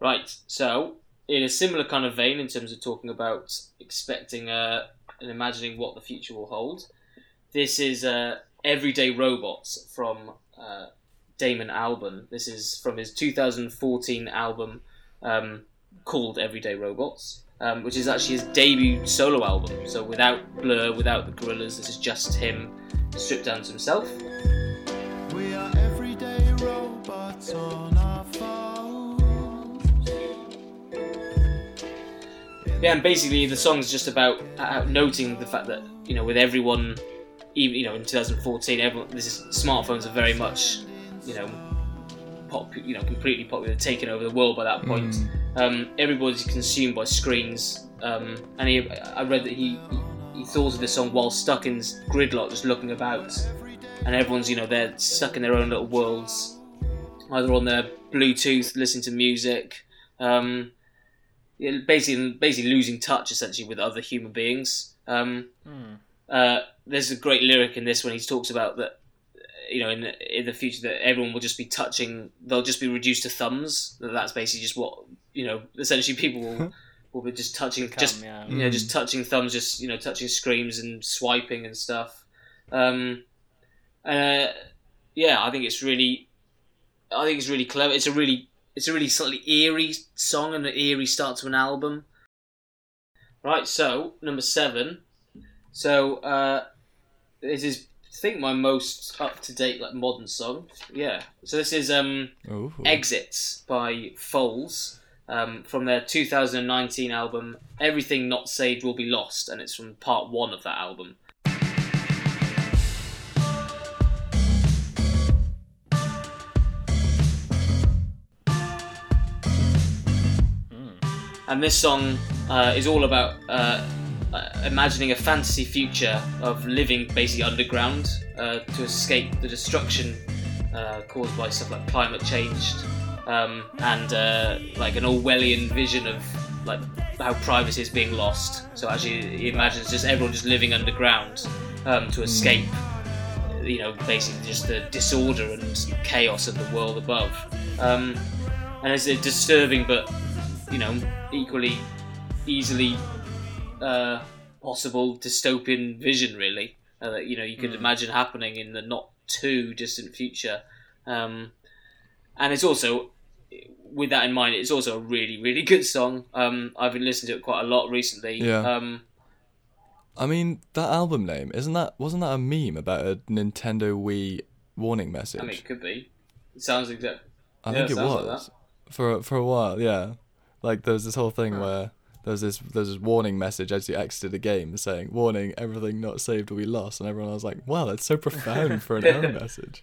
Right. So, in a similar kind of vein, in terms of talking about expecting uh, and imagining what the future will hold, this is uh, Everyday Robots from uh, Damon Albarn. This is from his 2014 album um, called Everyday Robots, um, which is actually his debut solo album. So, without Blur, without the Gorillaz, this is just him stripped down to himself. We are everyday robots on our phones. Yeah, and basically the song's just about uh, noting the fact that you know with everyone, even you know in 2014, everyone this is smartphones are very much you know pop you know completely popular, taking over the world by that point. Um, everybody's consumed by screens, um, and he, I read that he he thought of this song while stuck in gridlock, just looking about, and everyone's you know they're stuck in their own little worlds, either on their Bluetooth, listening to music. Um, basically basically losing touch essentially with other human beings. Um, uh, there's a great lyric in this when he talks about that. You know, in the, in the future, that everyone will just be touching. They'll just be reduced to thumbs. That That's basically just what you know. Essentially, people will will be just touching, just yeah. you know, just touching thumbs, just you know, touching screens and swiping and stuff. Um, uh, yeah, I think it's really, I think it's really clever. It's a really, it's a really slightly eerie song and an eerie start to an album. Right, so number seven. So uh, this is, I think, my most up to date like modern song. Yeah. So this is um, Ooh. Exits by Foals um, from their 2019 album Everything Not Saved Will Be Lost, and it's from part one of that album. And this song uh, is all about uh, uh, imagining a fantasy future of living basically underground uh, to escape the destruction uh, caused by stuff like climate change um, and uh, like an Orwellian vision of like how privacy is being lost. So actually, he imagines just everyone just living underground um, to escape, you know, basically just the disorder and chaos of the world above. Um, and it's a disturbing but you know equally easily uh, possible dystopian vision, really. Uh, that you know you could imagine happening in the not too distant future. Um, and it's also, with that in mind, it's also a really, really good song. Um, I've been listening to it quite a lot recently. Yeah. Um, I mean, that album name isn't that wasn't that a meme about a Nintendo Wii warning message? I mean, it could be. It sounds exact. I yeah, think it like was for for a while. Yeah, like there was this whole thing where there was this there's this warning message as you exited the game saying "Warning: Everything not saved will be lost," and everyone was like, "Wow, that's so profound for an error message."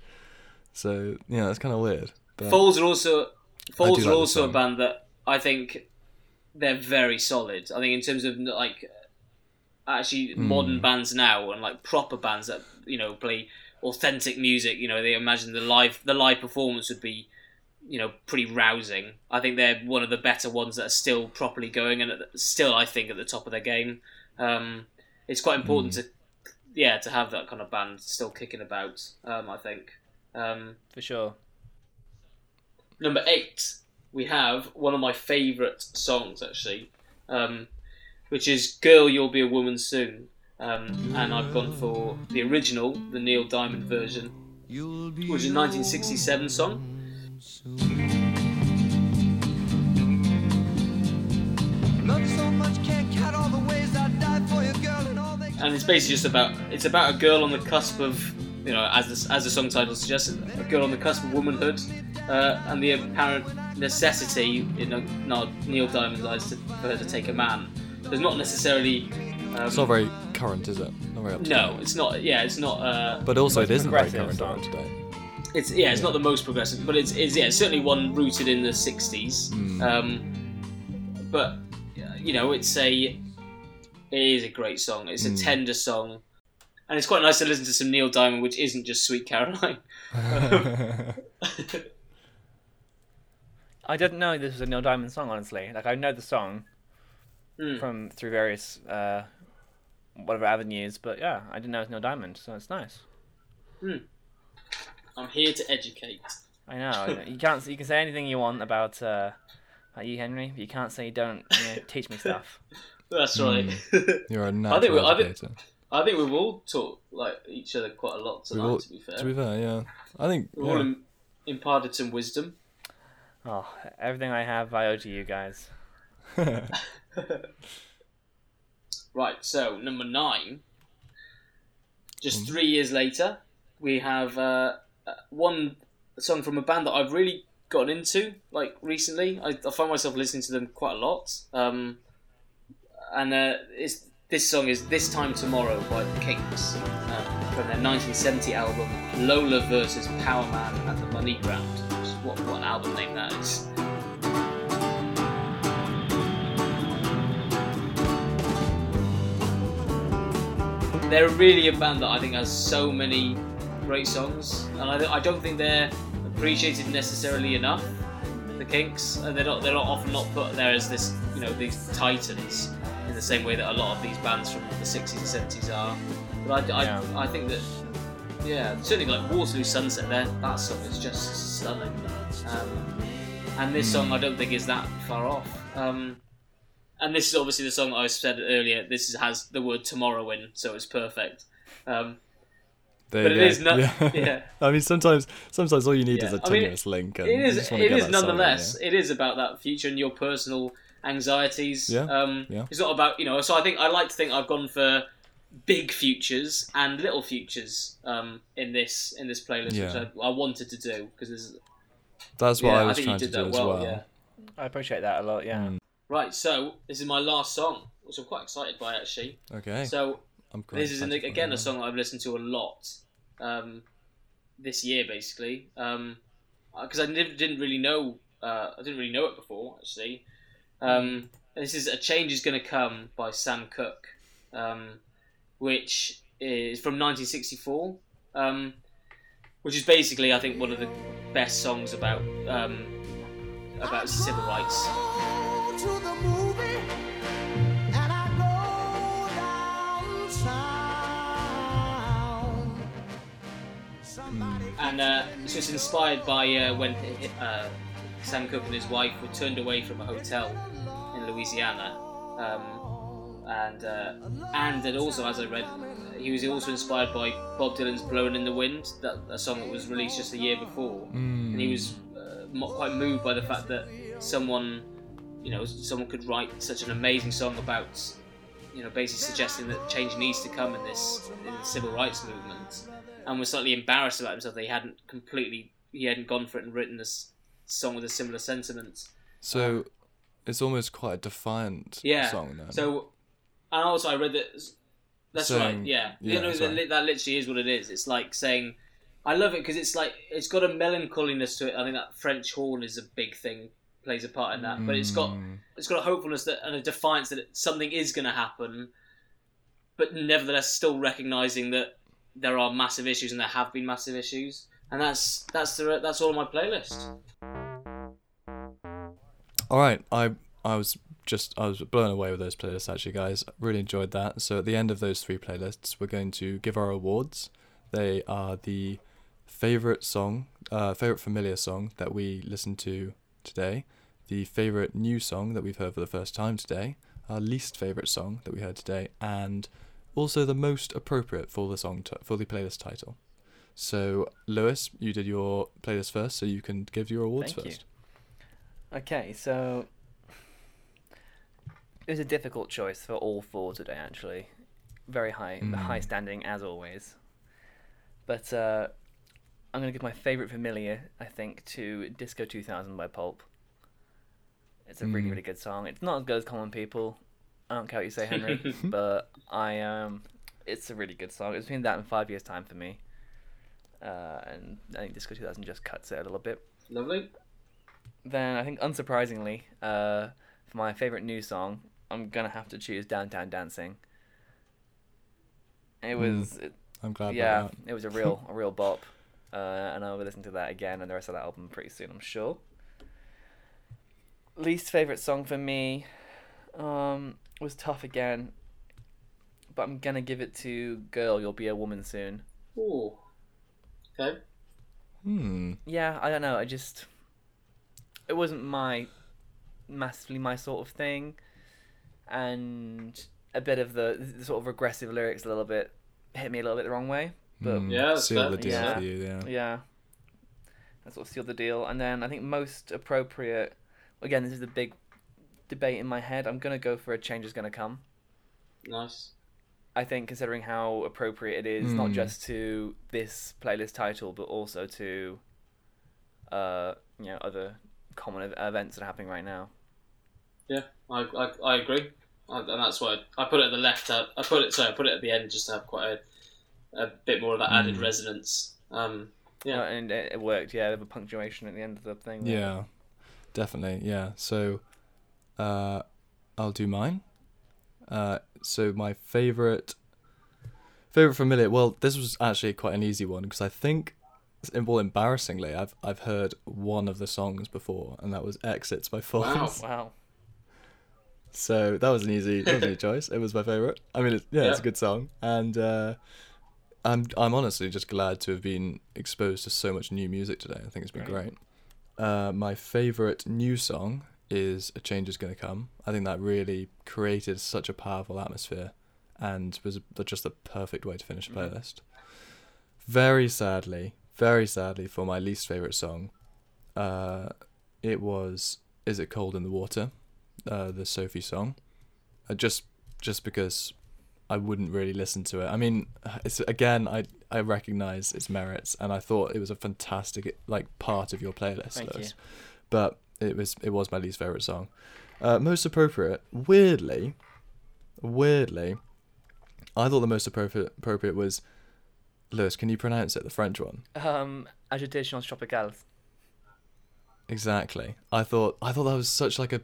So yeah, that's kind of weird. But Foals are also Foals are the also a band that I think they're very solid. I think in terms of like actually Hmm. modern bands now and like proper bands that you know play authentic music. You know, they imagine the live the live performance would be you know pretty rousing. I think they're one of the better ones that are still properly going and still I think at the top of their game. Um, it's quite important Hmm. to yeah to have that kind of band still kicking about. Um, I think. Um, for sure. Number eight, we have one of my favourite songs actually, um, which is "Girl, You'll Be a Woman Soon," um, and I've gone for the original, the Neil Diamond version, which is a 1967 song. Love you so much, can't count all the ways I died for you, girl, and all they and it's basically just about it's about a girl on the cusp of you know as the, as the song title suggests a girl on the cusp of womanhood uh, and the apparent necessity in uh, not Neil Diamond's eyes to, for her to take a man. There's not necessarily um, it's not very current, is it? Not very up to no, date. it's not. Yeah, it's not. Uh, But also, it Most isn't very progressive current song. Or up to date. it's yeah, it's not the most progressive, but it's, it's yeah, it's certainly one rooted in the '60s. Um, but uh, you know, it's a it is a great song. It's a tender song, and it's quite nice to listen to some Neil Diamond, which isn't just Sweet Caroline. I didn't know this was a Neil Diamond song. Honestly, like I know the song Mm. from through various uh, whatever avenues. But yeah, I didn't know it was Neil Diamond, so it's nice. I'm here to educate. I know you can't you can say anything you want about uh, about you, Henry, but you can't say you don't you know, teach me stuff. That's right. You're a I think natural I think- educator. I think we've all taught like each other quite a lot tonight. all- to be fair, To be fair, yeah. I think we've all im- imparted some wisdom. Oh, everything I have, I owe to you guys. Right, so number nine. Just three years later, we have uh, one song from a band that I've really gotten into, like recently. I, I find myself listening to them quite a lot. Um, and uh, it's, this song is "This Time Tomorrow" by the Kinks uh, from their 1970 album "Lola versus Power Man at the Money Ground." What, what an album name that is. they're really a band that I think has so many great songs, and I, I don't think they're appreciated necessarily enough. The Kinks, and they're not they're not often not put there as this you know these titans in the same way that a lot of these bands from the 60s and 70s are. But I, I, Yeah. I think that yeah, certainly like Waterloo Sunset, there that song is just stunning. Um, and this song I don't think is that far off. Um, and this is obviously the song I said earlier. This is, has the word tomorrow in, so it's perfect. Um, There but you it go. is not. yeah. Yeah, I mean, sometimes sometimes all you need is Yeah. a I mean, tenuous link. And it you is. just wanna It get is that song nonetheless. yeah. It is about that future and your personal anxieties. Yeah, Um, yeah. It's not about you know. So I think I like to think I've gone for big futures and little futures um, in this in this playlist, Yeah. which I, I wanted to do because there's That's what yeah, I was think trying you to did do that as well. well. Yeah. I appreciate that a lot. Yeah. Mm. Right. So this is my last song, which I'm quite excited by actually. Okay. So I'm quite this is an, again a song that I've listened to a lot um, this year, basically, because I didn't, didn't really know uh, I didn't really know it before actually. Um, this is "A Change Is Gonna Come" by Sam Cooke, um, which is from 1964, um, which is basically I think one of the best songs about um, about civil rights. And uh, so it's inspired by uh, when uh, Sam Cooke and his wife were turned away from a hotel in Louisiana. Um, and uh, and then also, as I read, he was also inspired by Bob Dylan's "Blowing in the Wind," that a song that was released just a year before. Mm. And he was uh, quite moved by the fact that someone, you know, someone could write such an amazing song about, you know, basically suggesting that change needs to come in this in the civil rights movement, and was slightly embarrassed about himself that he hadn't completely, he hadn't gone for it and written this song with a similar sentiment. So it's almost quite a defiant Yeah. song then. So, and also I read that. That's Saying- right. Yeah. yeah, you know, that, that literally is what it is. It's like saying, I love it because it's like it's got a melancholiness to it. I think that French horn is a big thing, plays a part in that. But it's got Mm. it's got a hopefulness that and a defiance that something is going to happen, but nevertheless still recognizing that there are massive issues and there have been massive issues. And that's that's the that's all my playlist. All right, I I was just I was blown away with those playlists actually, guys. Really enjoyed that. So at the end of those three playlists, we're going to give our awards. They are the favorite song, uh, favorite familiar song that we listened to today, the favorite new song that we've heard for the first time today, our least favorite song that we heard today, and also the most appropriate for the song t- for the playlist title. So Lewis, you did your playlist first, so you can give your awards Thank you. first. Okay, so it was a difficult choice for all four today. Actually, very high, Mm. high standing as always. But uh, I'm gonna give my favorite familiar, I think, to "Disco 2000" by Pulp. It's a really, Mm. really good song. It's not as good as "Common People." I don't care what you say, Henry, but I um, it's a really good song. It's been that in five years' time for me, uh, and I think "Disco 2000" just cuts it a little bit. Lovely. Then I think unsurprisingly, uh, for my favorite new song, I'm gonna have to choose "Downtown Dancing." It Hmm. was, it, I'm glad yeah, about that. it was a real, a real bop, uh, and I'll be listening to that again and the rest of that album pretty soon, I'm sure. Least favorite song for me, um, was tough again. but I'm gonna give it to "Girl, You'll Be a Woman Soon." Ooh. Okay. Hmm. Yeah, I don't know. I just it wasn't my massively my sort of thing, and a bit of the, the sort of regressive lyrics a little bit hit me a little bit the wrong way. But Hmm. Yeah, that's Seal fair. the deal Yeah. for you, yeah. yeah, that sort of sealed the deal. And then I think most appropriate. Again, this is the big debate in my head. I'm gonna go for a change is gonna come. Nice. I think considering how appropriate it is, not Hmm. just to this playlist title, but also to, uh, you know, other common events that are happening right now. Yeah, I, I, I agree, I, and that's why I, put it at the left. uh, I put it sorry, I put it at the end just to have quite a, a bit more of that added Mm. resonance. Um, Yeah. Uh, and it, it worked. Yeah, the punctuation at the end of the thing. there. Yeah, definitely. Yeah. So, uh, I'll do mine. Uh, so my favorite, favorite familiar. Well, this was actually quite an easy one because I think, well, embarrassingly, I've I've heard one of the songs before, and that was "Exits" by Foals. Wow. Wow. So that was an easy, that was an easy choice. It was my favorite. I mean, it, yeah, it's a good song, and uh, I'm I'm honestly just glad to have been exposed to so much new music today. I think it's been great. Uh, my favorite new song is "A Change Is Gonna Come." I think that really created such a powerful atmosphere, and was just the perfect way to finish a playlist. Very sadly, very sadly, for my least favorite song, uh, it was "Is It Cold in the Water." uh, the Sophie song, uh, just just because I wouldn't really listen to it. I mean, it's again I I recognize its merits, and I thought it was a fantastic like part of your playlist, Thank Lewis. you. But it was it was my least favorite song. Uh, most appropriate, weirdly, weirdly, I thought the most appropriate appropriate was Lewis. Can you pronounce it? The French one. Um, Agitation tropicales. Exactly. I thought I thought that was such like a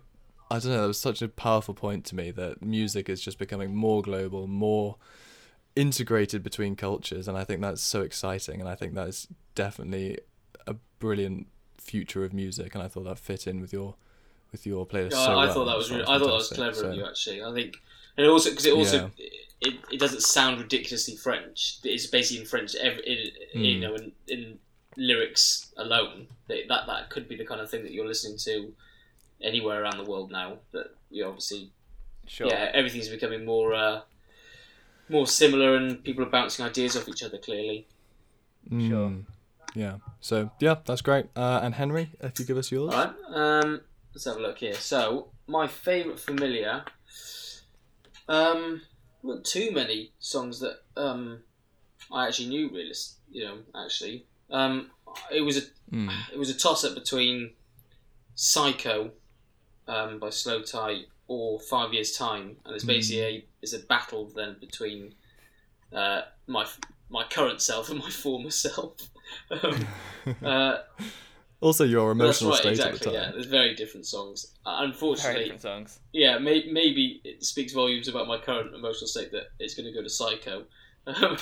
I don't know, that was such a powerful point to me that music is just becoming more global, more integrated between cultures and I think that's so exciting and I think that is definitely a brilliant future of music and I thought that fit in with your with your playlist Yeah, so I well. thought that was really, I thought that was fantastic. clever of you actually. I think, and also because it also it, it doesn't sound ridiculously French. It's basically in French, every, in, you Mm. know, in, in lyrics alone. That, that that could be the kind of thing that you're listening to anywhere around the world now. That you obviously, Sure. yeah, everything's becoming more uh, more similar, and people are bouncing ideas off each other. Clearly, Sure. Mm, Yeah. So yeah, that's great. Uh, and Henry, if you give us yours. All right. Um, let's have a look here. So, my favourite familiar. Um, not too many songs that um, I actually knew. Really, you know, actually, um, it was a Mm. it was a toss up between Psycho, um, by Slowthai or Five Years Time, and it's basically a it's a battle then between uh, my my current self and my former self. um, uh, Also your emotional right, state exactly. at the time. Yeah, time. there's very different songs. Uh, Very unfortunately, different songs. yeah, may, maybe it speaks volumes about my current emotional state that it's going to go to Psycho. Um,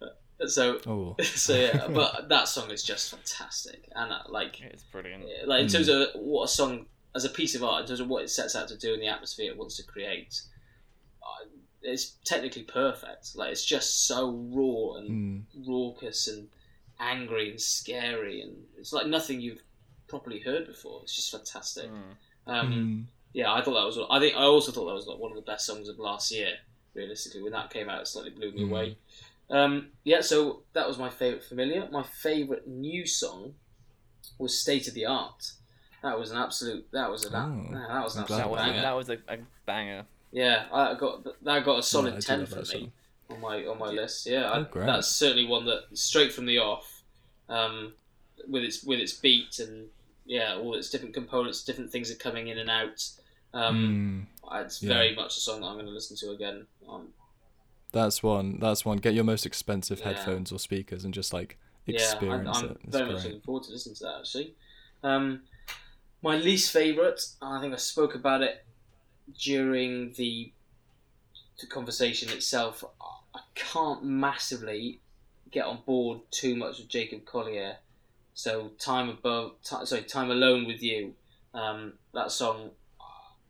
so, Oh. so yeah, but that song is just fantastic, and uh, like, It's brilliant. like in terms Hmm. of what a song as a piece of art, in terms of what it sets out to do and the atmosphere it wants to create, uh, it's technically perfect. Like, it's just so raw and Mm. raucous and angry and scary, and it's like nothing you've properly heard before. It's just fantastic. Mm. Um, Mm. yeah, I thought that was. I think I also thought that was like one of the best songs of last year. Realistically, when that came out, it slightly blew me Mm. away. Um, yeah, so that was my favorite familiar. My favorite new song was "State of the Art." That was an absolute. That was an. Oh, that was an I'm That absolute was, banger. that was a, a banger. Yeah, I got that got a solid Yeah, I ten love from me song. on my on my list. Yeah, I, Oh, great. that's certainly one that straight from the off, um, with its with its beat and yeah, all its different components, different things are coming in and out. Um, Mm. It's Yeah. very much a song that I'm going to listen to again. Um, That's one. That's one. Get your most expensive Yeah. headphones or speakers and just like yeah, experience I, I'm it. It's very much great. looking forward to listening to that actually. Um, my least favourite, I think I spoke about it during the the conversation itself. I can't massively get on board too much with Jacob Collier. So time above, ti sorry, time alone with you. Um, that song,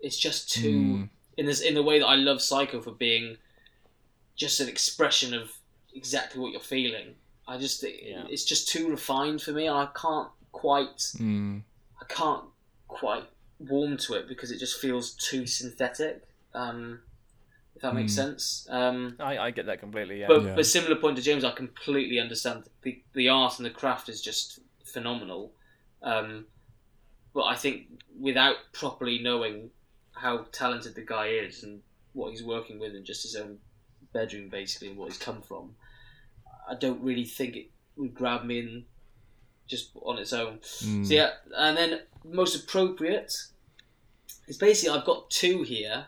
it's just too Mm. in this in the way that I love Psycho for being just an expression of exactly what you're feeling. I just Yeah. it's just too refined for me, and I can't quite Mm. I can't quite warm to it because it just feels too synthetic. Um, if that makes Mm. sense. Um, I, I get that completely. Yeah. but Yeah. but similar point to James, I completely understand the the art and the craft is just phenomenal. Um, but I think without properly knowing how talented the guy is and what he's working with and just his own bedroom, basically, and what he's come from, I don't really think it would grab me in just on its own. Mm. So yeah, and then most appropriate is basically I've got two here,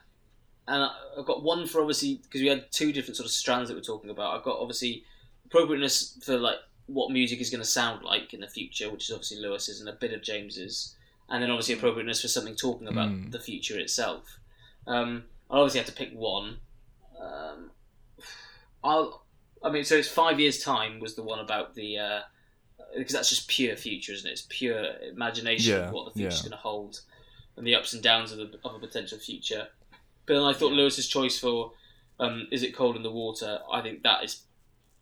and I've got one for obviously because we had two different sort of strands that we're talking about. I've got obviously appropriateness for like what music is going to sound like in the future, which is obviously Lewis's and a bit of James's, and then obviously appropriateness for something talking about Mm. the future itself. Um, I obviously have to pick one. Um, I'll, I mean, so it's five years time was the one about the. Uh, because that's just pure future, isn't it? It's pure imagination Yeah, of what the future's yeah. going to hold and the ups and downs of, the, of a potential future. But then I thought Lewis's choice for um, "Is It Cold in the Water?" I think that is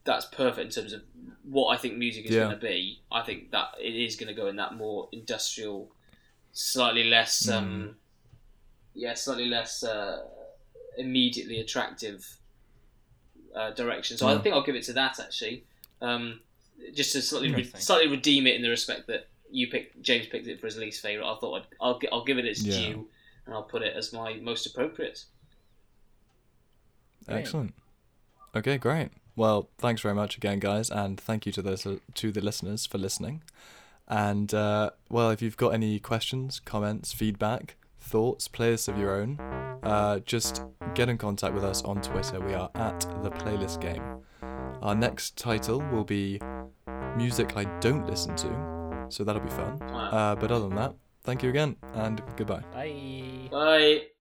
that's perfect in terms of what I think music is Yeah. going to be. I think that it is going to go in that more industrial, slightly less, Mm. um, yeah, slightly less uh, immediately attractive uh, direction. So I think I'll give it to that actually, um, just to slightly re- slightly redeem it in the respect that you picked James picked it for his least favorite. I thought I'd, I'll I'll give it its Yeah. due, and I'll put it as my most appropriate. Brilliant. Excellent. Okay, great. Well, thanks very much again, guys, and thank you to the to the listeners for listening. And uh, well, if you've got any questions, comments, feedback, thoughts, playlists of your own, uh, just get in contact with us on Twitter. We are at the Playlist Game. Our next title will be music I don't listen to, so that'll be fun. Uh, but other than that, thank you again, and goodbye. Bye. Bye.